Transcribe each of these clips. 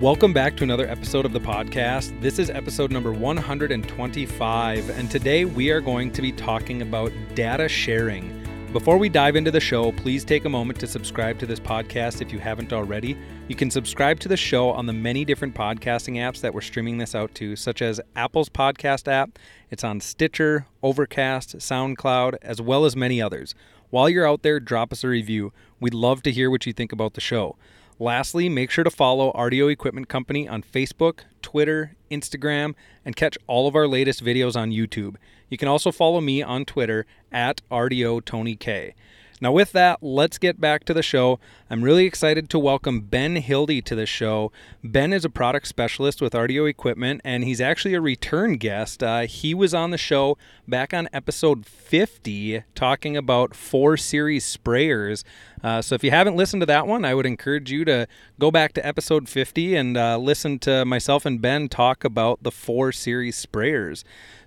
Welcome back to another episode of the podcast. This is episode number 125, and today we are going to be talking about data sharing. Before we dive into the show, please take a moment to subscribe to this podcast if you haven't already. You can subscribe to the show on the many different podcasting apps that we're streaming this out to, such as Apple's podcast app, it's on Stitcher, Overcast, SoundCloud, as well as many others. While you're out there, drop us a review. We'd love to hear what you think about the show. Lastly, make sure to follow RDO Equipment Company on Facebook, Twitter, Instagram, and catch all of our latest videos on YouTube. You can also follow me on Twitter at RDO Tony K. Now, with that, let's get back to the show. I'm really excited to welcome Ben Hildy to the show. Ben is a product specialist with RDO Equipment, and he's actually a return guest. Uh, he was on the show back on episode 50 talking about 4 Series sprayers. Uh, so if you haven't listened to that one, I would encourage you to go back to episode 50 and uh, listen to myself and Ben talk about the 4 Series sprayers.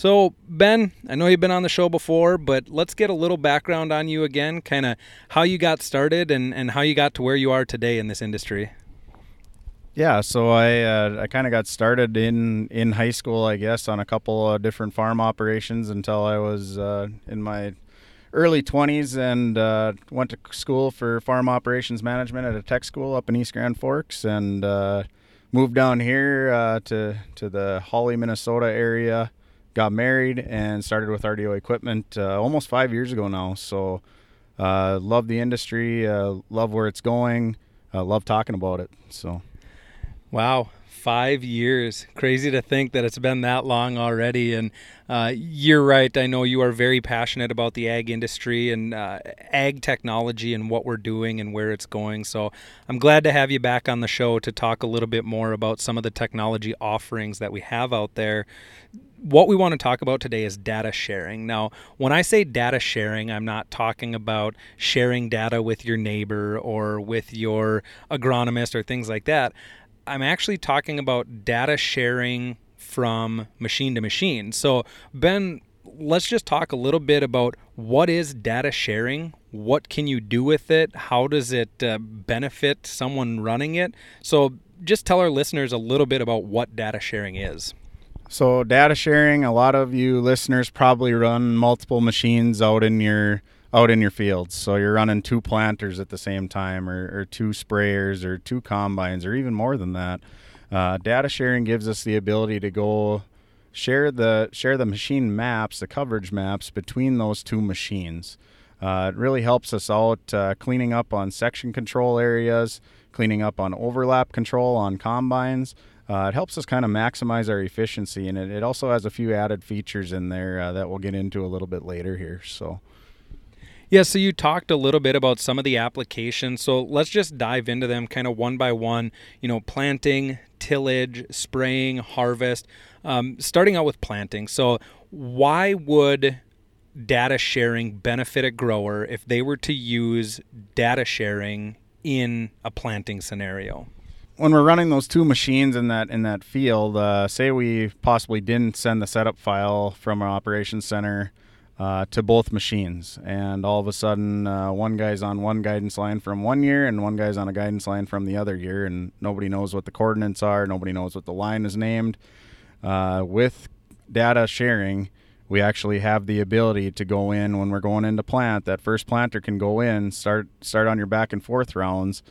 So, Ben, I know you've been on the show before, but let's get a little background on you again, kind of how you got started and, and how you got to where you are today in this industry. Yeah, so I uh, I kind of got started in in high school, I guess, on a couple of different farm operations until I was uh, in my early 20s and uh, went to school for farm operations management at a tech school up in East Grand Forks and uh, moved down here uh, to to the Hawley, Minnesota area got married and started with RDO equipment uh, almost five years ago now. So, uh, love the industry, uh, love where it's going, uh, love talking about it. So, wow, five years. Crazy to think that it's been that long already. And uh, you're right. I know you are very passionate about the ag industry and uh, ag technology and what we're doing and where it's going. So I'm glad to have you back on the show to talk a little bit more about some of the technology offerings that we have out there what we want to talk about today is data sharing. Now, when I say data sharing, I'm not talking about sharing data with your neighbor or with your agronomist or things like that. I'm actually talking about data sharing from machine to machine. So, Ben, let's just talk a little bit about what is data sharing? What can you do with it? How does it uh, benefit someone running it? So, just tell our listeners a little bit about what data sharing is. So data sharing, a lot of you listeners probably run multiple machines out in your out in your fields. So you're running two planters at the same time, or, or two sprayers, or two combines, or even more than that. Uh, data sharing gives us the ability to go share the share the machine maps, the coverage maps between those two machines. Uh, it really helps us out uh, cleaning up on section control areas, cleaning up on overlap control on combines. Uh, it helps us kind of maximize our efficiency, and it, it, also has a few added features in there uh, that we'll get into a little bit later here. So, yeah, so you talked a little bit about some of the applications. So let's just dive into them kind of one by one. You know, planting, tillage, spraying, harvest. Um, starting out with planting. So, why would data sharing benefit a grower if they were to use data sharing in a planting scenario? when we're running those two machines in that in that field, uh, say we possibly didn't send the setup file from our operations center uh, to both machines, and all of a sudden uh, one guy's on one guidance line from one year and one guy's on a guidance line from the other year, and nobody knows what the coordinates are, nobody knows what the line is named. Uh, with data sharing, we actually have the ability to go in when we're going into plant. That first planter can go in, start start on your back and forth rounds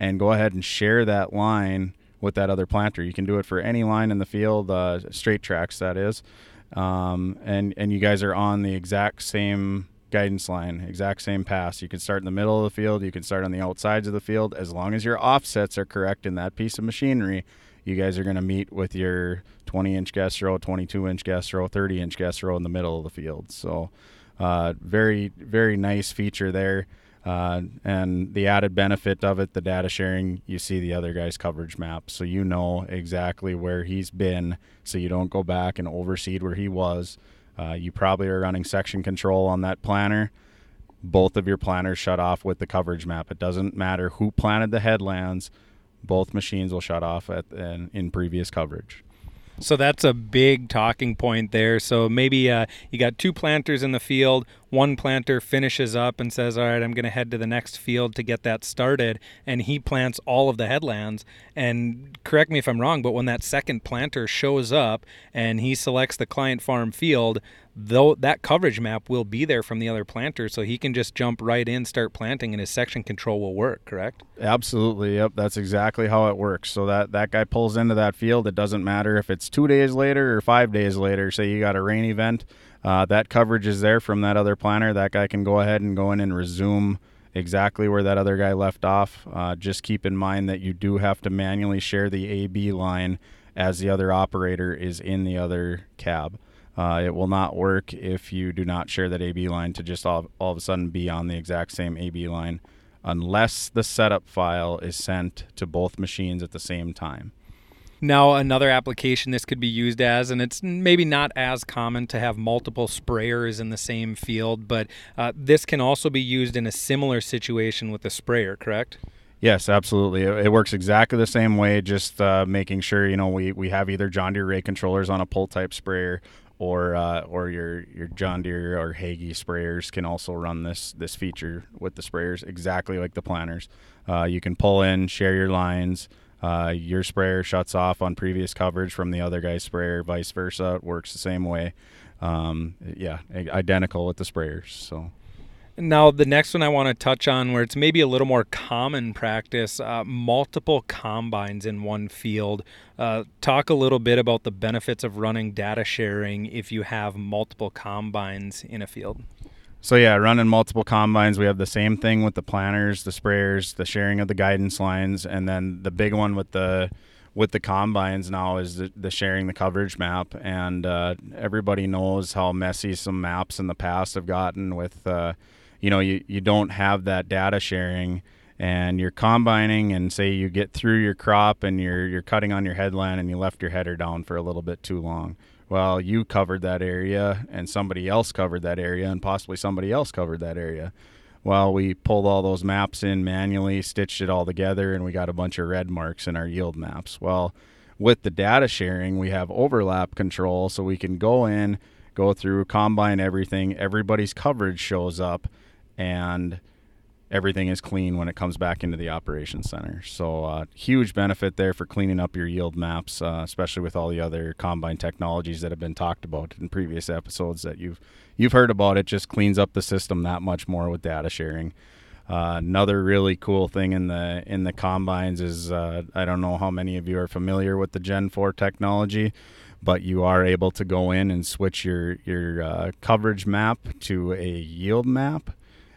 and go ahead and share that line with that other planter. You can do it for any line in the field, uh, straight tracks that is, um, and and you guys are on the exact same guidance line, exact same pass. You can start in the middle of the field, you can start on the outsides of the field, as long as your offsets are correct in that piece of machinery. You guys are going to meet with your 20 inch guess row, 22 inch guess row, 30 inch guess row in the middle of the field. So, uh, very very nice feature there. Uh, and the added benefit of it, the data sharing, you see the other guy's coverage map. So you know exactly where he's been. So you don't go back and overseed where he was. Uh, you probably are running section control on that planter. Both of your planters shut off with the coverage map. It doesn't matter who planted the headlands. Both machines will shut off at in, in previous coverage. So that's a big talking point there. So maybe uh, you got two planters in the field. One planter finishes up and says, All right, I'm going to head to the next field to get that started. And he plants all of the headlands. And correct me if I'm wrong, but when that second planter shows up and he selects the client farm field, though that coverage map will be there from the other planter so he can just jump right in start planting and his section control will work correct? Absolutely yep that's exactly how it works. So that that guy pulls into that field it doesn't matter if it's two days later or five days later say you got a rain event uh, that coverage is there from that other planter that guy can go ahead and go in and resume exactly where that other guy left off. Uh, just keep in mind that you do have to manually share the ab line as the other operator is in the other cab uh, it will not work if you do not share that AB line to just all, all of a sudden be on the exact same AB line unless the setup file is sent to both machines at the same time. Now, another application this could be used as, and it's maybe not as common to have multiple sprayers in the same field, but uh, this can also be used in a similar situation with a sprayer, correct? Yes, absolutely. It, it, works exactly the same way. Just uh, making sure you know we, we have either John Deere rate controllers on a pull type sprayer, or uh, or your your John Deere or Hagie sprayers can also run this this feature with the sprayers exactly like the planters. Uh, you can pull in, share your lines. Uh, your sprayer shuts off on previous coverage from the other guy's sprayer, vice versa. It works the same way. Um, yeah, identical with the sprayers. So. Now, the next one I want to touch on, where it's maybe a little more common practice, uh, multiple combines in one field. Uh, talk a little bit about the benefits of running data sharing if you have multiple combines in a field. So yeah, running multiple combines, we have the same thing with the planters, the sprayers, the sharing of the guidance lines, and then the big one with the with the combines now is the, the sharing the coverage map. And uh, everybody knows how messy some maps in the past have gotten with uh, you know you, you don't have that data sharing and you're combining and say you get through your crop and you're you're cutting on your headland and you left your header down for a little bit too long. Well you covered that area and somebody else covered that area and possibly somebody else covered that area. Well we pulled all those maps in manually stitched it all together and we got a bunch of red marks in our yield maps. Well with the data sharing we have overlap control so we can go in go through combine everything. Everybody's coverage shows up and everything is clean when it comes back into the operations center. So uh, huge benefit there for cleaning up your yield maps, uh, especially with all the other combine technologies that have been talked about in previous episodes that you've you've heard about. It just cleans up the system that much more with data sharing. Uh, another really cool thing in the in the combines is uh, I don't know how many of you are familiar with the Gen 4 technology, but you are able to go in and switch your your uh, coverage map to a yield map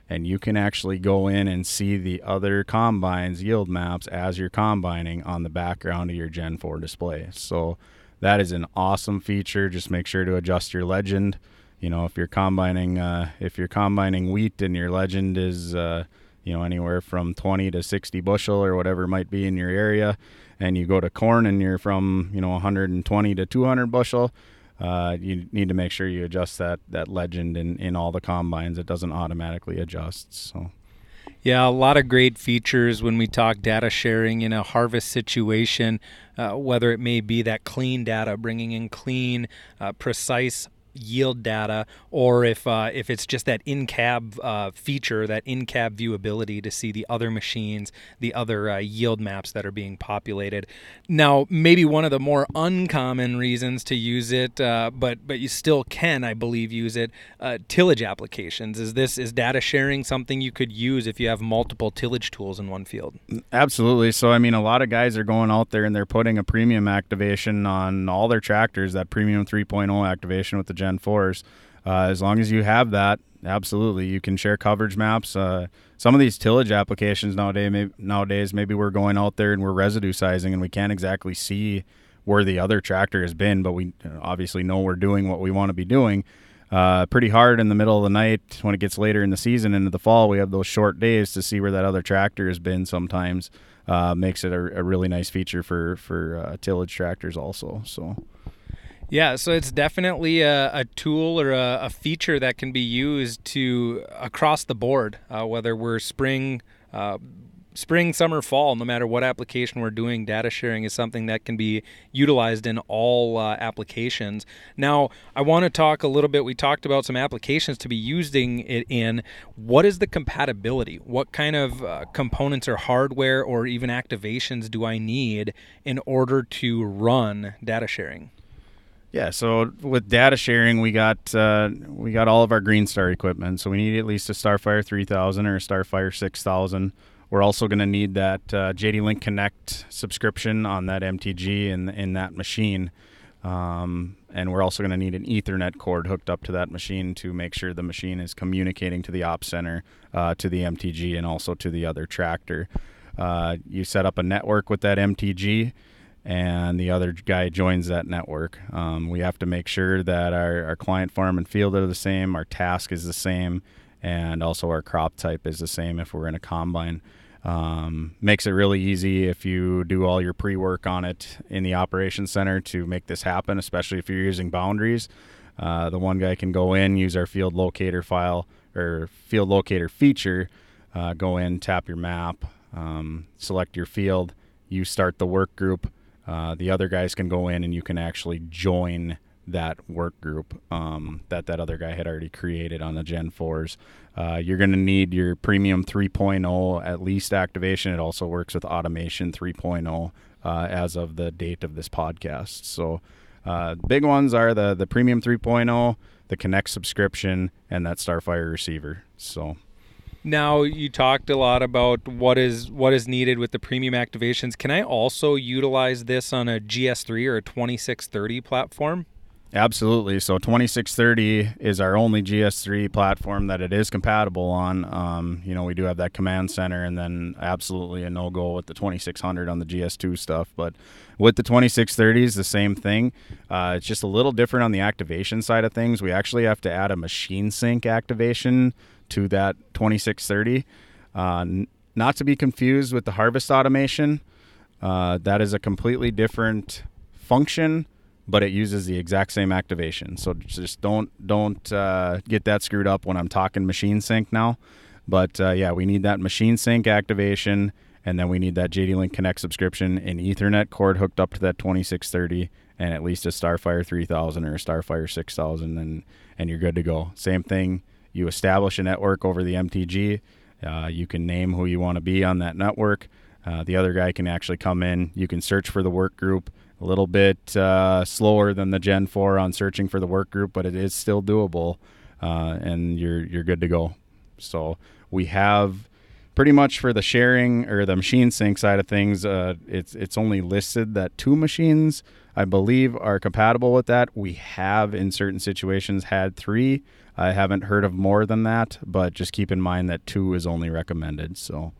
and you can actually go in and see the other combines yield maps as you're combining on the background of your Gen 4 display. So that is an awesome feature. Just make sure to adjust your legend. You know, if you're combining uh, if you're combining wheat and your legend is uh, you know anywhere from 20 to 60 bushel or whatever might be in your area, and you go to corn and you're from you know 120 to 200 bushel, uh, you need to make sure you adjust that that legend in, in all the combines. It doesn't automatically adjust. So. Yeah, a lot of great features when we talk data sharing in a harvest situation, uh, whether it may be that clean data, bringing in clean, uh, precise yield data, or if uh, if it's just that in-cab uh, feature, that in-cab viewability to see the other machines, the other uh, yield maps that are being populated. Now, maybe one of the more uncommon reasons to use it, uh, but but you still can, I believe, use it. Uh, tillage applications is this is data sharing something you could use if you have multiple tillage tools in one field? Absolutely. So I mean, a lot of guys are going out there and they're putting a premium activation on all their tractors, that premium 3.0 activation with the Gen 4s. Uh, as long as you have that, absolutely, you can share coverage maps. Uh, some of these tillage applications nowadays, maybe, nowadays, maybe we're going out there and we're residue sizing and we can't exactly see where the other tractor has been, but we obviously know we're doing what we want to be doing. Uh, pretty hard in the middle of the night when it gets later in the season into the fall. We have those short days to see where that other tractor has been. Sometimes uh, makes it a, a, really nice feature for for uh, tillage tractors also. So Yeah, so it's definitely a, a tool or a, a, feature that can be used to across the board, uh, whether we're spring, uh, spring, summer, fall, no matter what application we're doing, data sharing is something that can be utilized in all uh, applications. Now, I want to talk a little bit. We talked about some applications to be using it in. What is the compatibility? What kind of uh, components or hardware or even activations do I need in order to run data sharing? Yeah, so with data sharing, we got uh, we got all of our Green Star equipment. So we need at least a Starfire 3000 or a Starfire 6000 we're also going to need that uh, JD Link Connect subscription on that MTG in in that machine, um, and we're also going to need an Ethernet cord hooked up to that machine to make sure the machine is communicating to the op center, uh, to the MTG, and also to the other tractor. Uh, you set up a network with that MTG, and the other guy joins that network. Um, we have to make sure that our, our client farm and field are the same, our task is the same, and also our crop type is the same if we're in a combine. Um, makes it really easy if you do all your pre-work on it in the operations center to make this happen, especially if you're using boundaries. Uh, the one guy can go in, use our field locator file or field locator feature, uh, go in, tap your map, um, select your field, you start the work group. Uh, the other guys can go in and you can actually join that work group um, that that other guy had already created on the Gen 4s. Uh, you're going to need your Premium 3.0 at least activation. It also works with Automation 3.0 uh, as of the date of this podcast. So, uh, big ones are the the Premium 3.0, the Connect subscription, and that Starfire receiver. So. Now you talked a lot about what is what is needed with the premium activations. Can I also utilize this on a GS3 or a 2630 platform? Absolutely. So 2630 is our only GS3 platform that it is compatible on. Um, you know, we do have that command center, and then absolutely a no go with the 2600 on the GS2 stuff. But with the 2630s, the same thing. Uh, it's just a little different on the activation side of things. We actually have to add a machine sync activation to that 2630. Uh, n- not to be confused with the harvest automation. Uh, that is a completely different function but it uses the exact same activation. So just don't don't uh, get that screwed up when I'm talking machine sync now. But uh, yeah, we need that machine sync activation, and then we need that JD Link Connect subscription and Ethernet cord hooked up to that 2630, and at least a Starfire 3000 or a Starfire 6000, and and you're good to go. Same thing. You establish a network over the MTG. Uh, you can name who you want to be on that network. Uh, the other guy can actually come in. You can search for the work group a little bit uh, slower than the Gen 4 on searching for the work group, but it is still doable, uh, and you're you're good to go. So we have pretty much for the sharing or the machine sync side of things. Uh, it's it's only listed that two machines, I believe, are compatible with that. We have in certain situations had three. I haven't heard of more than that, but just keep in mind that two is only recommended. So.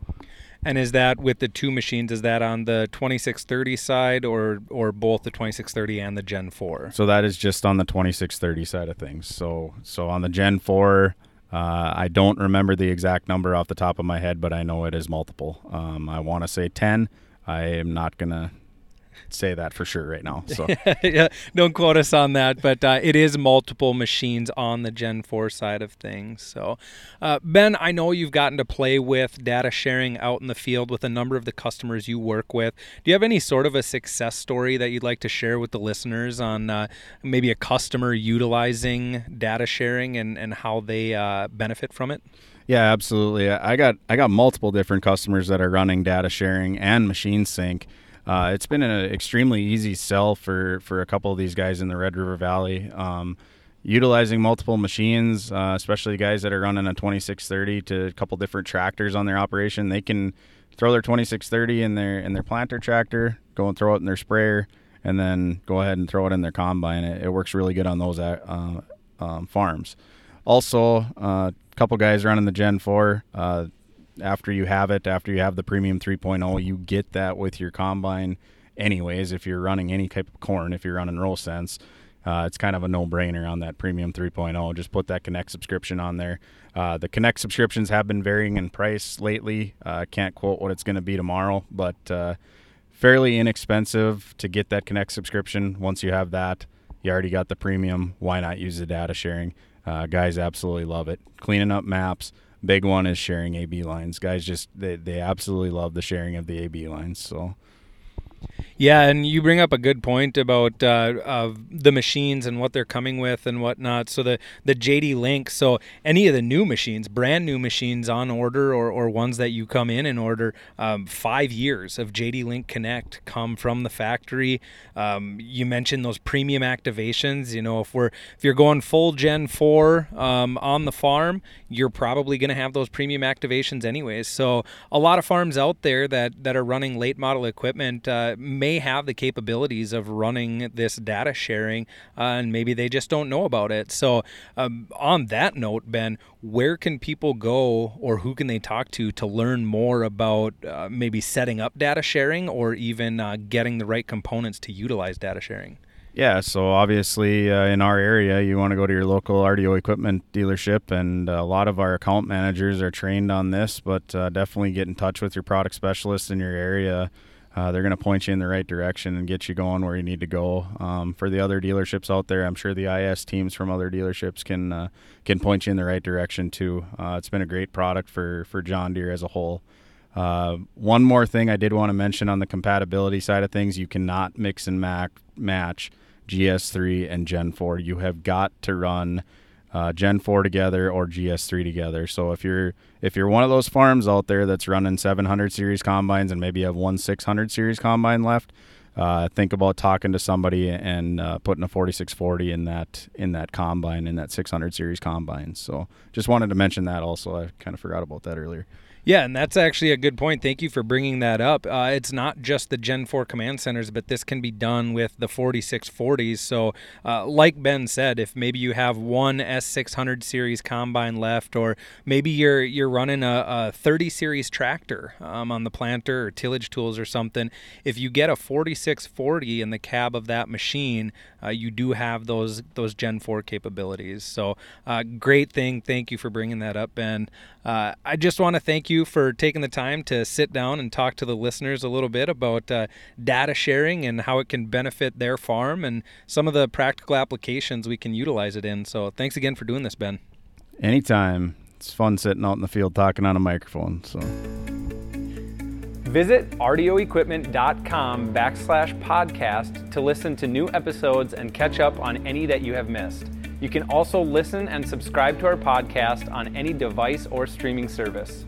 And is that with the two machines? Is that on the 2630 side, or or both the 2630 and the Gen 4? So that is just on the 2630 side of things. So so on the Gen 4, uh, I don't remember the exact number off the top of my head, but I know it is multiple. Um, I want to say 10. I am not gonna say that for sure right now. So yeah, don't quote us on that, but uh, it is multiple machines on the Gen 4 side of things. So, uh, Ben, I know you've gotten to play with data sharing out in the field with a number of the customers you work with. Do you have any sort of a success story that you'd like to share with the listeners on uh, maybe a customer utilizing data sharing and, and how they uh, benefit from it? Yeah, absolutely. I got I got multiple different customers that are running data sharing and machine sync uh, it's been an extremely easy sell for for a couple of these guys in the Red River Valley. Um, utilizing multiple machines, uh, especially guys that are running a 2630 to a couple different tractors on their operation, they can throw their 2630 in their in their planter tractor, go and throw it in their sprayer, and then go ahead and throw it in their combine. It, it works really good on those uh, um, farms. Also, a uh, couple guys running the Gen 4. After you have it, after you have the Premium 3.0, you get that with your combine anyways. If you're running any type of corn, if you're running RowSense, uh, it's kind of a no-brainer on that Premium 3.0. Just put that Connect subscription on there. Uh, the Connect subscriptions have been varying in price lately. Uh, can't quote what it's going to be tomorrow, but uh, fairly inexpensive to get that Connect subscription. Once you have that, you already got the premium. Why not use the data sharing? Uh, guys absolutely love it. Cleaning up maps. Big one is sharing AB lines. Guys just they, they absolutely love the sharing of the AB lines. So yeah, and you bring up a good point about uh, uh, the machines and what they're coming with and whatnot. So the the JD Link. So any of the new machines, brand new machines on order, or, or ones that you come in and order, um, five years of JD Link Connect come from the factory. Um, you mentioned those premium activations. You know, if we're if you're going full Gen four um, on the farm, you're probably going to have those premium activations anyways. So a lot of farms out there that that are running late model equipment. Uh, may have the capabilities of running this data sharing, uh, and maybe they just don't know about it. So, um, on that note, Ben, where can people go or who can they talk to to learn more about uh, maybe setting up data sharing or even uh, getting the right components to utilize data sharing? Yeah, so obviously uh, in our area, you want to go to your local RDO equipment dealership, and a lot of our account managers are trained on this. But uh, definitely get in touch with your product specialist in your area uh, they're going to point you in the right direction and get you going where you need to go. Um, for the other dealerships out there, I'm sure the IS teams from other dealerships can uh, can point you in the right direction too. Uh, it's been a great product for for John Deere as a whole. Uh, one more thing I did want to mention on the compatibility side of things: you cannot mix and mac- match GS3 and Gen 4. You have got to run uh, Gen 4 together or GS3 together. So if you're if you're one of those farms out there that's running 700 series combines and maybe you have one 600 series combine left, uh, think about talking to somebody and uh, putting a 4640 in that in that combine in that 600 series combine. So just wanted to mention that also. I kind of forgot about that earlier. Yeah, and that's actually a good point. Thank you for bringing that up. Uh, it's not just the Gen 4 command centers, but this can be done with the 4640s. So, uh, like Ben said, if maybe you have one S600 series combine left, or maybe you're you're running a, a 30 series tractor um, on the planter or tillage tools or something, if you get a 4640 in the cab of that machine, uh, you do have those those Gen 4 capabilities. So, uh, great thing. Thank you for bringing that up, Ben. Uh, I just want to thank you for taking the time to sit down and talk to the listeners a little bit about uh, data sharing and how it can benefit their farm and some of the practical applications we can utilize it in. So thanks again for doing this, Ben. Anytime. It's fun sitting out in the field talking on a microphone. So. Visit rdoequipment.com backslash podcast to listen to new episodes and catch up on any that you have missed. You can also listen and subscribe to our podcast on any device or streaming service.